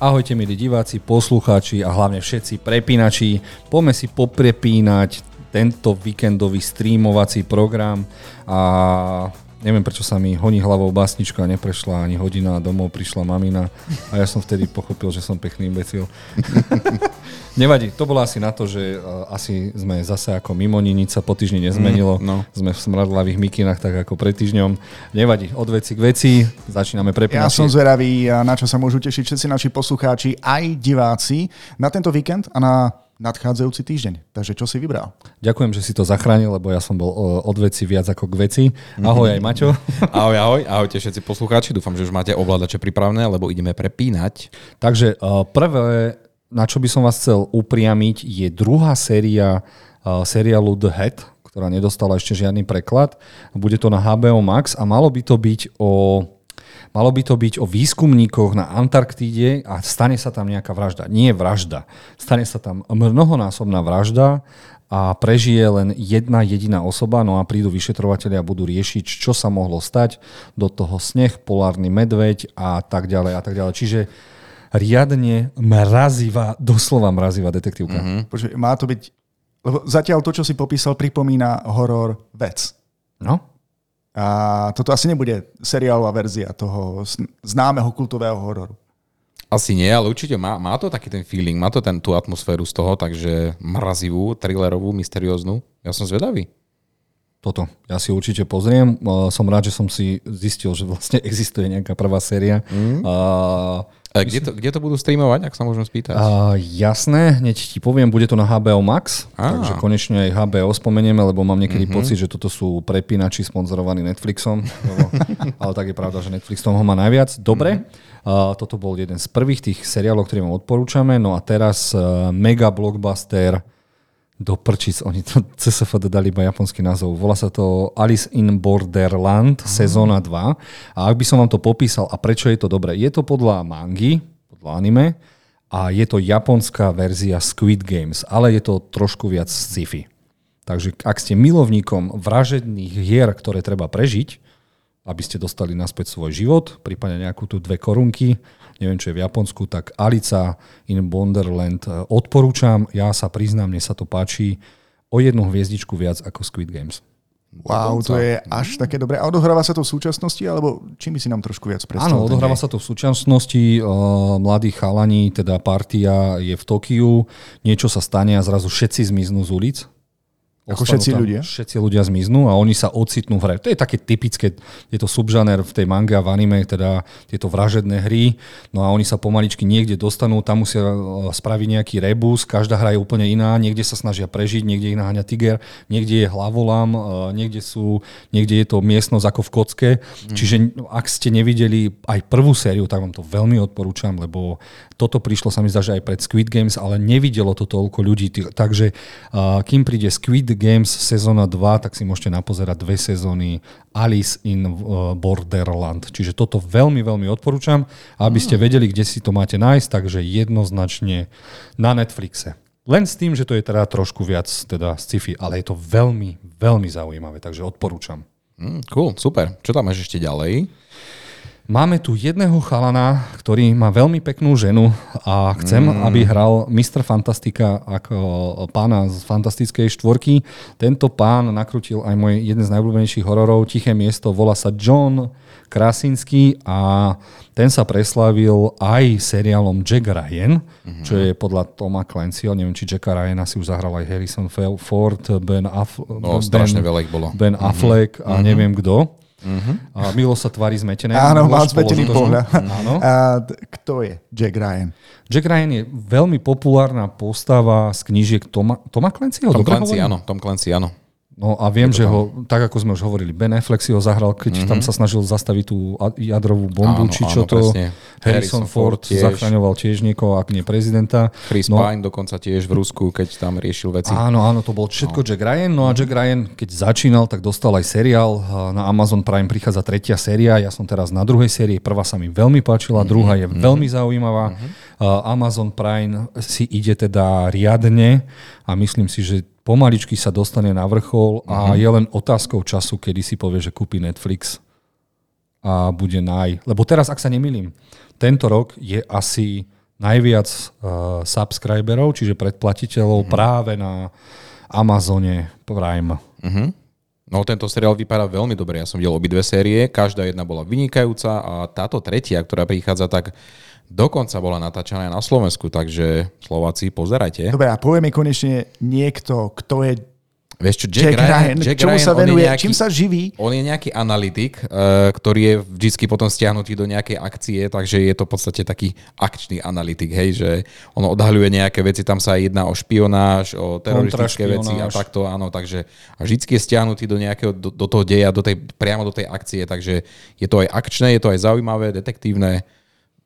Ahojte milí diváci, poslucháči a hlavne všetci prepínači. Poďme si poprepínať tento víkendový streamovací program a neviem prečo sa mi honí hlavou básnička, neprešla ani hodina domov prišla mamina a ja som vtedy pochopil, že som pekný imbecil. Nevadí, to bolo asi na to, že uh, asi sme zase ako mimoni, nič sa po týždni nezmenilo. Mm, no. Sme v smradlavých mikinách tak ako pred týždňom. Nevadí, od veci k veci, začíname prepínať. Ja som zveravý, na čo sa môžu tešiť všetci naši poslucháči, aj diváci na tento víkend a na nadchádzajúci týždeň. Takže čo si vybral? Ďakujem, že si to zachránil, lebo ja som bol od veci viac ako k veci. Ahoj aj Maťo. ahoj, ahoj, ahojte všetci poslucháči. Dúfam, že už máte ovládače pripravené, lebo ideme prepínať. Takže prvé, na čo by som vás chcel upriamiť, je druhá séria seriálu The Head, ktorá nedostala ešte žiadny preklad. Bude to na HBO Max a malo by to byť o Malo by to byť o výskumníkoch na Antarktíde a stane sa tam nejaká vražda. Nie vražda. Stane sa tam mnohonásobná vražda a prežije len jedna jediná osoba, no a prídu vyšetrovateľia a budú riešiť, čo sa mohlo stať, do toho sneh, polárny medveď a tak ďalej a tak ďalej. Čiže riadne mrazivá, doslova mrazivá detektívka. Mm-hmm. Počuť, má to byť, lebo zatiaľ to, čo si popísal, pripomína horor vec. No? A toto asi nebude seriálová verzia toho známeho kultového hororu. Asi nie, ale určite má, má to taký ten feeling, má to ten, tú atmosféru z toho, takže mrazivú, thrillerovú, mysterióznu. Ja som zvedavý. Toto, ja si určite pozriem. Som rád, že som si zistil, že vlastne existuje nejaká prvá séria. Mm. Uh, a kde to, kde to budú streamovať, ak sa môžem spýtať? Uh, jasné, hneď ti poviem, bude to na HBO Max, ah. takže konečne aj HBO spomenieme, lebo mám niekedy uh-huh. pocit, že toto sú prepínači sponzorovaní Netflixom, lebo, ale tak je pravda, že Netflix toho má najviac. Dobre, uh-huh. uh, toto bol jeden z prvých tých seriálov, ktorý vám odporúčame, no a teraz uh, mega blockbuster do prčic, oni to CSFD dali iba japonský názov. Volá sa to Alice in Borderland, uh-huh. sezóna 2. A ak by som vám to popísal, a prečo je to dobré? Je to podľa mangy, podľa anime, a je to japonská verzia Squid Games, ale je to trošku viac sci-fi. Takže ak ste milovníkom vražedných hier, ktoré treba prežiť, aby ste dostali naspäť svoj život, prípadne nejakú tu dve korunky, neviem čo je v Japonsku, tak Alica in Wonderland e, odporúčam. Ja sa priznám, mne sa to páči o jednu hviezdičku viac ako Squid Games. Wow, to je až také dobré. A odohráva sa to v súčasnosti, alebo čím by si nám trošku viac predstavil? Áno, odohráva sa to v súčasnosti. Uh, mladí chalani, teda partia je v Tokiu, niečo sa stane a zrazu všetci zmiznú z ulic ako všetci tam, ľudia? Všetci ľudia zmiznú a oni sa ocitnú v hre. To je také typické, je to subžaner v tej mange a v anime, teda tieto vražedné hry. No a oni sa pomaličky niekde dostanú, tam musia e, spraviť nejaký rebus, každá hra je úplne iná, niekde sa snažia prežiť, niekde ich naháňa tiger, niekde je hlavolam, e, niekde, sú, niekde je to miestnosť ako v kocke. Mm. Čiže ak ste nevideli aj prvú sériu, tak vám to veľmi odporúčam, lebo toto prišlo sa mi zdá, že aj pred Squid Games, ale nevidelo to toľko ľudí. Takže kým príde Squid Games sezóna 2, tak si môžete napozerať dve sezóny Alice in uh, Borderland. Čiže toto veľmi, veľmi odporúčam, aby ste vedeli, kde si to máte nájsť, takže jednoznačne na Netflixe. Len s tým, že to je teda trošku viac teda sci-fi, ale je to veľmi, veľmi zaujímavé, takže odporúčam. Mm, cool, super. Čo tam máš ešte ďalej? Máme tu jedného chalana, ktorý má veľmi peknú ženu a chcem, mm. aby hral Mr. Fantastika ako pána z fantastickej štvorky. Tento pán nakrutil aj môj jeden z najobľúbenejších hororov, Tiché miesto, volá sa John Krasinski a ten sa preslavil aj seriálom Jack Ryan, mm-hmm. čo je podľa Toma Clancyho, neviem, či Jacka Ryana si už zahral aj Harrison Ford, Ben, Aff- no, ben, veľa ich bolo. ben mm-hmm. Affleck a mm-hmm. neviem kto. Uh-huh. A Milo sa tvári zmetené. Áno, mám zmetený pohľad. Áno. A kto je Jack Ryan? Jack Ryan je veľmi populárna postava z knížiek Toma, Toma Clancyho. Tom Clancy, áno. Tom Clancy, áno. No a viem, že ho, tak ako sme už hovorili, Ben Affleck si ho zahral, keď mm-hmm. tam sa snažil zastaviť tú jadrovú bombu, áno, či čo áno, to presne. Harrison, Ford tiež. zachraňoval tiež niekoho, ak nie prezidenta. Chris no, Pine dokonca tiež v Rusku, keď tam riešil veci. Áno, áno, to bol všetko no. Jack Ryan. No a Jack Ryan, keď začínal, tak dostal aj seriál. Na Amazon Prime prichádza tretia séria. Ja som teraz na druhej sérii. Prvá sa mi veľmi páčila, mm-hmm. druhá je mm-hmm. veľmi zaujímavá. Mm-hmm. Amazon Prime si ide teda riadne a myslím si, že pomaličky sa dostane na vrchol a uh-huh. je len otázkou času, kedy si povie, že kúpi Netflix a bude naj. Lebo teraz, ak sa nemýlim, tento rok je asi najviac uh, subscriberov, čiže predplatiteľov mm-hmm. práve na Amazone Prime. Mm-hmm. No tento seriál vypadá veľmi dobre. Ja som videl obidve série, každá jedna bola vynikajúca a táto tretia, ktorá prichádza, tak dokonca bola natáčaná na Slovensku, takže Slováci, pozerajte. Dobre, a povie mi konečne niekto, kto je Vieš čo, Jack, Jack Ryan, Jack čomu Ryan, sa venuje, nejaký, čím sa živí? On je nejaký analytik, uh, ktorý je vždy potom stiahnutý do nejakej akcie, takže je to v podstate taký akčný analytik, hej, že on odhaľuje nejaké veci, tam sa jedná o špionáž, o teroristické veci a takto, áno, takže a vždy je stiahnutý do nejakého, do, do toho deja, do tej, priamo do tej akcie, takže je to aj akčné, je to aj zaujímavé, detektívne,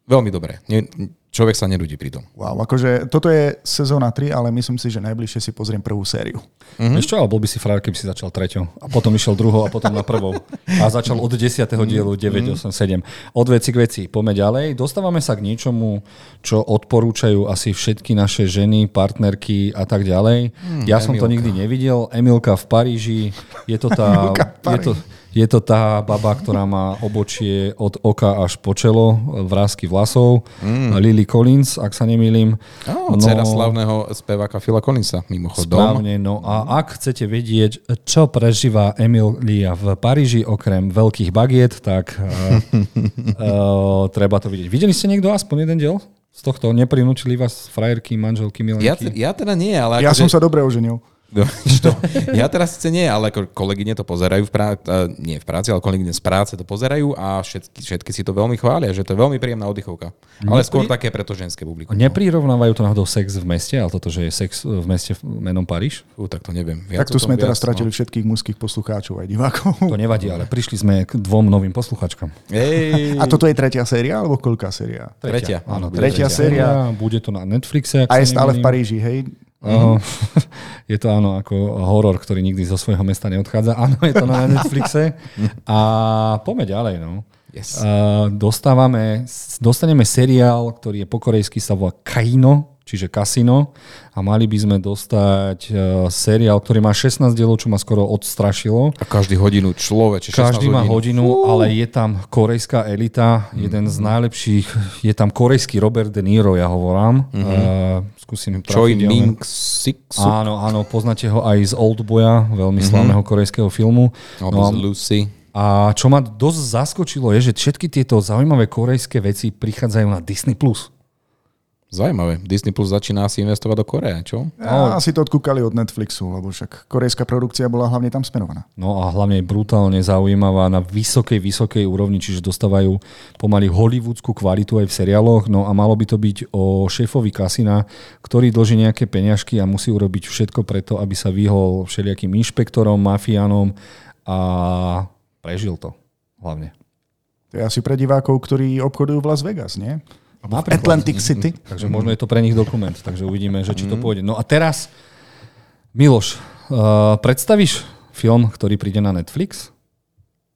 veľmi dobré. Nie, človek sa nerudí pri tom. Wow, akože toto je sezóna 3, ale myslím si, že najbližšie si pozriem prvú sériu. Mm-hmm. Čo, ale bol by si frajer, keby si začal treťou a potom išiel druhou a potom na prvou. A začal od 10. dielu 9, 8, 7. Od veci k veci. Poďme ďalej. Dostávame sa k niečomu, čo odporúčajú asi všetky naše ženy, partnerky a tak ďalej. Mm, ja Emilka. som to nikdy nevidel. Emilka v Paríži. Je to tá... je to, je to tá baba, ktorá má obočie od oka až po čelo, vrázky vlasov. Mm. Lily Collins, ak sa nemýlim. Oh, no, dcera slavného speváka Phila Collinsa, mimochodom. Správne, no a ak chcete vedieť, čo prežíva Emilia v Paríži, okrem veľkých bagiet, tak uh, uh, treba to vidieť. Videli ste niekto aspoň jeden diel? Z tohto neprinúčili vás frajerky, manželky, milenky? Ja, ja teda nie, ale... Ja akože... som sa dobre oženil. No, to, ja teraz sice nie, ale kolegyne to pozerajú v práci, nie v práci, ale kolegyne z práce to pozerajú a všetky, všetky si to veľmi chvália, že to je veľmi príjemná oddychovka. Ale Nepri... skôr také preto ženské publikum. Neprirovnávajú to náhodou sex v meste, ale toto, že je sex v meste menom Paríž? Ú, tak to neviem. Viac tak tu sme teraz stratili no. všetkých mužských poslucháčov aj divákov. To nevadí, ale prišli sme k dvom novým posluchačkám. Ej. A toto je tretia séria, alebo koľká séria? Tretia. Áno, tretia, tretia séria. Bude to na Netflixe. A je stále v Paríži, hej? Mm-hmm. je to áno, ako horor, ktorý nikdy zo svojho mesta neodchádza. Áno, je to na Netflixe. A poďme ďalej. No. Yes. Uh, dostávame, dostaneme seriál, ktorý je po korejsky, sa volá Kaino čiže kasino a mali by sme dostať uh, seriál, ktorý má 16 dielov, čo ma skoro odstrašilo. A každý hodinu človeče. Každý má hodinu, uh. ale je tam korejská elita, mm. jeden z najlepších, je tam korejský Robert De Niro, ja hovorám. Mm-hmm. Uh, skúsim Choi Ming Sik Áno, áno, poznáte ho aj z Oldboya, veľmi mm-hmm. slavného korejského filmu. Alebo no, z Lucy. A čo ma dosť zaskočilo je, že všetky tieto zaujímavé korejské veci prichádzajú na Disney+. Plus. Zaujímavé. Disney Plus začína asi investovať do Koreje, čo? Ja, asi to odkúkali od Netflixu, lebo však korejská produkcia bola hlavne tam smerovaná. No a hlavne brutálne zaujímavá na vysokej, vysokej úrovni, čiže dostávajú pomaly hollywoodskú kvalitu aj v seriáloch. No a malo by to byť o šéfovi kasina, ktorý dlží nejaké peňažky a musí urobiť všetko preto, aby sa vyhol všelijakým inšpektorom, mafiánom a prežil to hlavne. To je asi pre divákov, ktorí obchodujú v Las Vegas, nie? Napríklad. Atlantic City. Takže možno je to pre nich dokument, takže uvidíme, že či to mhm. pôjde. No a teraz, Miloš, uh, predstavíš film, ktorý príde na Netflix?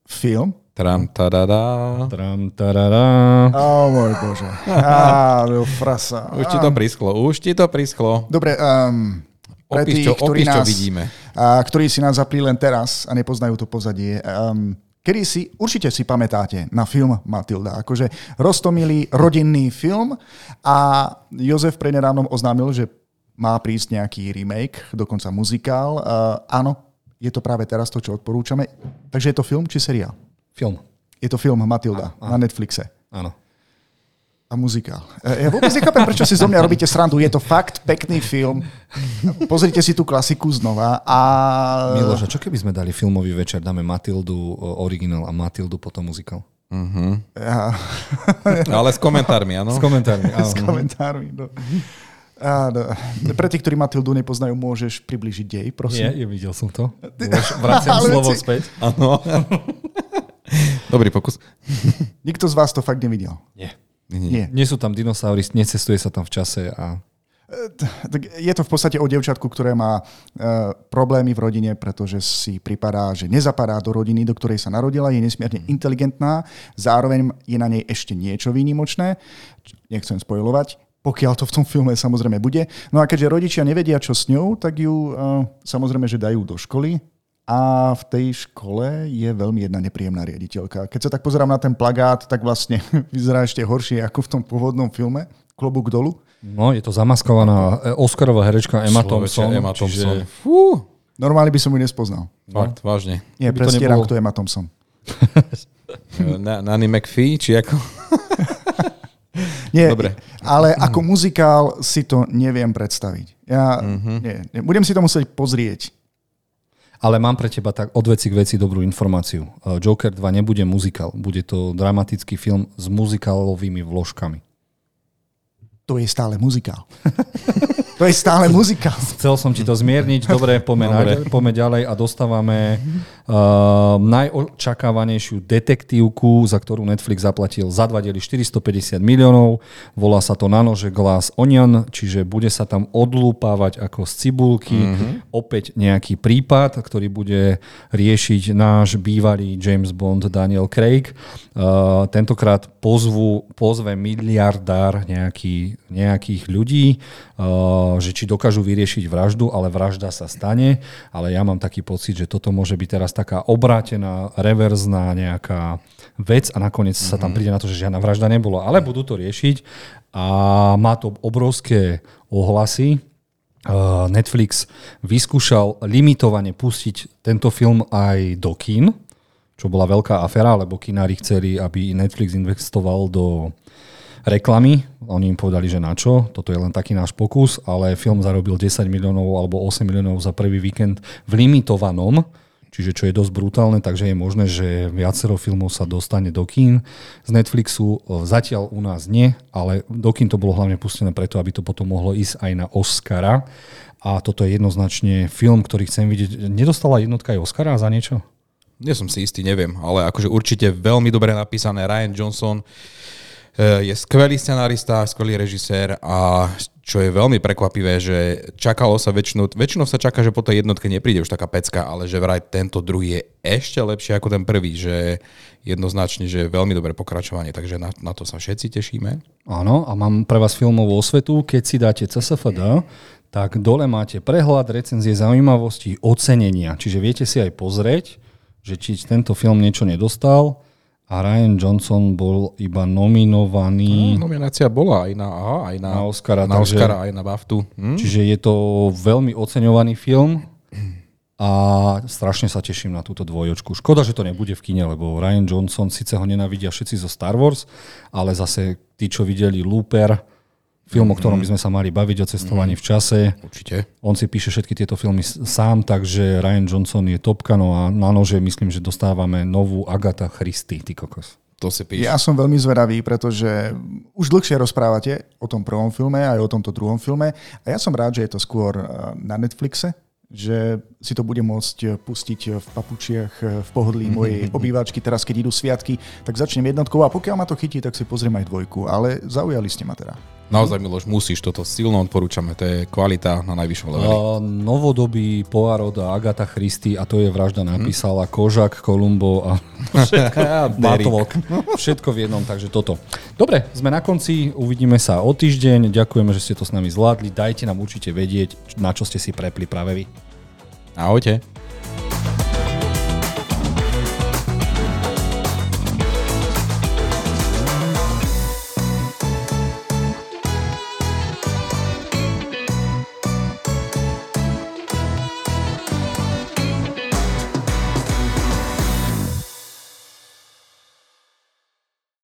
Film? Tram, tadada. Tram, tadada. Ó, oh, môj Bože. Á, frasa. Už ti to prischlo, už ti to prischlo. Dobre, um, pre opíš, tých, čo, ktorí, opíš, nás, čo vidíme. A, ktorí si nás zapli len teraz a nepoznajú to pozadie. Um, kedy si, určite si pamätáte na film Matilda. Akože roztomilý rodinný film a Jozef prednedávnom oznámil, že má prísť nejaký remake, dokonca muzikál. Uh, áno, je to práve teraz to, čo odporúčame. Takže je to film či seriál? Film. Je to film Matilda áno, áno. na Netflixe. Áno a muzikál. E, ja vôbec nechápem, prečo si zo mňa robíte srandu. Je to fakt pekný film. Pozrite si tú klasiku znova. A... Miloš, čo keby sme dali filmový večer, dáme Matildu originál a Matildu potom muzikál? Uh-huh. Ja. Ale s komentármi, áno? S komentármi, áno. S komentármi, no. Áno. Pre tých, ktorí Matildu nepoznajú, môžeš približiť dej, prosím. Nie, ja videl som to. Vraciam slovo si... späť. Áno. Dobrý pokus. Nikto z vás to fakt nevidel. Nie. Nie. Nie sú tam dinosaury, necestuje sa tam v čase a e, je to v podstate o devčatku, ktoré má e, problémy v rodine, pretože si pripadá, že nezapadá do rodiny, do ktorej sa narodila, je nesmierne inteligentná, zároveň je na nej ešte niečo výnimočné, nechcem spojovať, pokiaľ to v tom filme samozrejme bude. No a keďže rodičia nevedia, čo s ňou, tak ju e, samozrejme, že dajú do školy, a v tej škole je veľmi jedna nepríjemná riaditeľka. Keď sa tak pozerám na ten plagát, tak vlastne vyzerá ešte horšie ako v tom pôvodnom filme. klobúk dolu. No, je to zamaskovaná e, Oscarová herečka Emma Thompson. Emma Thompson. Čiže... Fú. Normálne by som ju nespoznal. Fakt, no. vážne. Nie, prestieram, nebolo... kto je Emma Thompson. Na, Nanny McPhee, či ako? Nie, Dobre. ale ako muzikál si to neviem predstaviť. Ja mm-hmm. nie, nie, budem si to musieť pozrieť. Ale mám pre teba tak od veci k veci dobrú informáciu. Uh, Joker 2 nebude muzikál, bude to dramatický film s muzikálovými vložkami. To je stále muzikál. To je stále muzika. Chcel som ti to zmierniť. Dobre, poďme, poďme ďalej a dostávame uh, najočakávanejšiu detektívku, za ktorú Netflix zaplatil za dva diely 450 miliónov. Volá sa to na nože Glass Onion, čiže bude sa tam odlúpavať ako z cibulky. Mm-hmm. Opäť nejaký prípad, ktorý bude riešiť náš bývalý James Bond Daniel Craig. Uh, tentokrát pozvu, pozve miliardár nejaký, nejakých ľudí. Uh, že či dokážu vyriešiť vraždu, ale vražda sa stane, ale ja mám taký pocit, že toto môže byť teraz taká obrátená, reverzná nejaká vec a nakoniec mm-hmm. sa tam mhm. príde na to, že žiadna vražda nebola, ale budú to riešiť a má to obrovské ohlasy. Netflix vyskúšal limitovane pustiť tento film aj do kín, čo bola veľká afera, lebo kinári chceli, aby Netflix investoval do reklamy. Oni im povedali, že na čo. Toto je len taký náš pokus, ale film zarobil 10 miliónov alebo 8 miliónov za prvý víkend v limitovanom, čiže čo je dosť brutálne, takže je možné, že viacero filmov sa dostane do kín. Z Netflixu zatiaľ u nás nie, ale do kín to bolo hlavne pustené preto, aby to potom mohlo ísť aj na Oscara. A toto je jednoznačne film, ktorý chcem vidieť. Nedostala jednotka aj Oscara za niečo? Nie som si istý, neviem, ale akože určite veľmi dobre napísané. Ryan Johnson je skvelý scenárista, skvelý režisér a čo je veľmi prekvapivé, že čakalo sa väčšinou, väčšinou sa čaká, že po tej jednotke nepríde už taká pecka, ale že vraj tento druhý je ešte lepšie ako ten prvý, že jednoznačne, že je veľmi dobré pokračovanie, takže na, na to sa všetci tešíme. Áno, a mám pre vás filmovú osvetu, keď si dáte CSFD, tak dole máte prehľad, recenzie zaujímavosti, ocenenia, čiže viete si aj pozrieť, že či tento film niečo nedostal, a Ryan Johnson bol iba nominovaný... No, nominácia bola aj na, aha, aj na, na Oscara, na takže, Oscara, aj na BAFTu. Hm? Čiže je to veľmi oceňovaný film a strašne sa teším na túto dvojočku. Škoda, že to nebude v kine, lebo Ryan Johnson, síce ho nenávidia všetci zo Star Wars, ale zase tí, čo videli Looper, film, o ktorom by sme sa mali baviť o cestovaní v čase. Určite. On si píše všetky tieto filmy sám, takže Ryan Johnson je topka, no a na nože myslím, že dostávame novú Agatha Christie, ty kokos. To si píš. Ja som veľmi zvedavý, pretože už dlhšie rozprávate o tom prvom filme aj o tomto druhom filme a ja som rád, že je to skôr eh, na Netflixe, že si to bude môcť pustiť v papučiach v pohodlí mojej obývačky. Teraz, keď idú sviatky, tak začnem jednotkou a pokiaľ ma to chytí, tak si pozriem aj dvojku, ale zaujali ste ma teda. Naozaj, Miloš, musíš, toto silno odporúčame, to je kvalita na najvyššom leveli. Uh, novodobý Poirot a Agatha Christie, a to je vražda, napísala hmm. Kožak, Kolumbo a všetko, Matovok, všetko v jednom, takže toto. Dobre, sme na konci, uvidíme sa o týždeň, ďakujeme, že ste to s nami zvládli, dajte nám určite vedieť, na čo ste si prepli práve vy. Ahojte.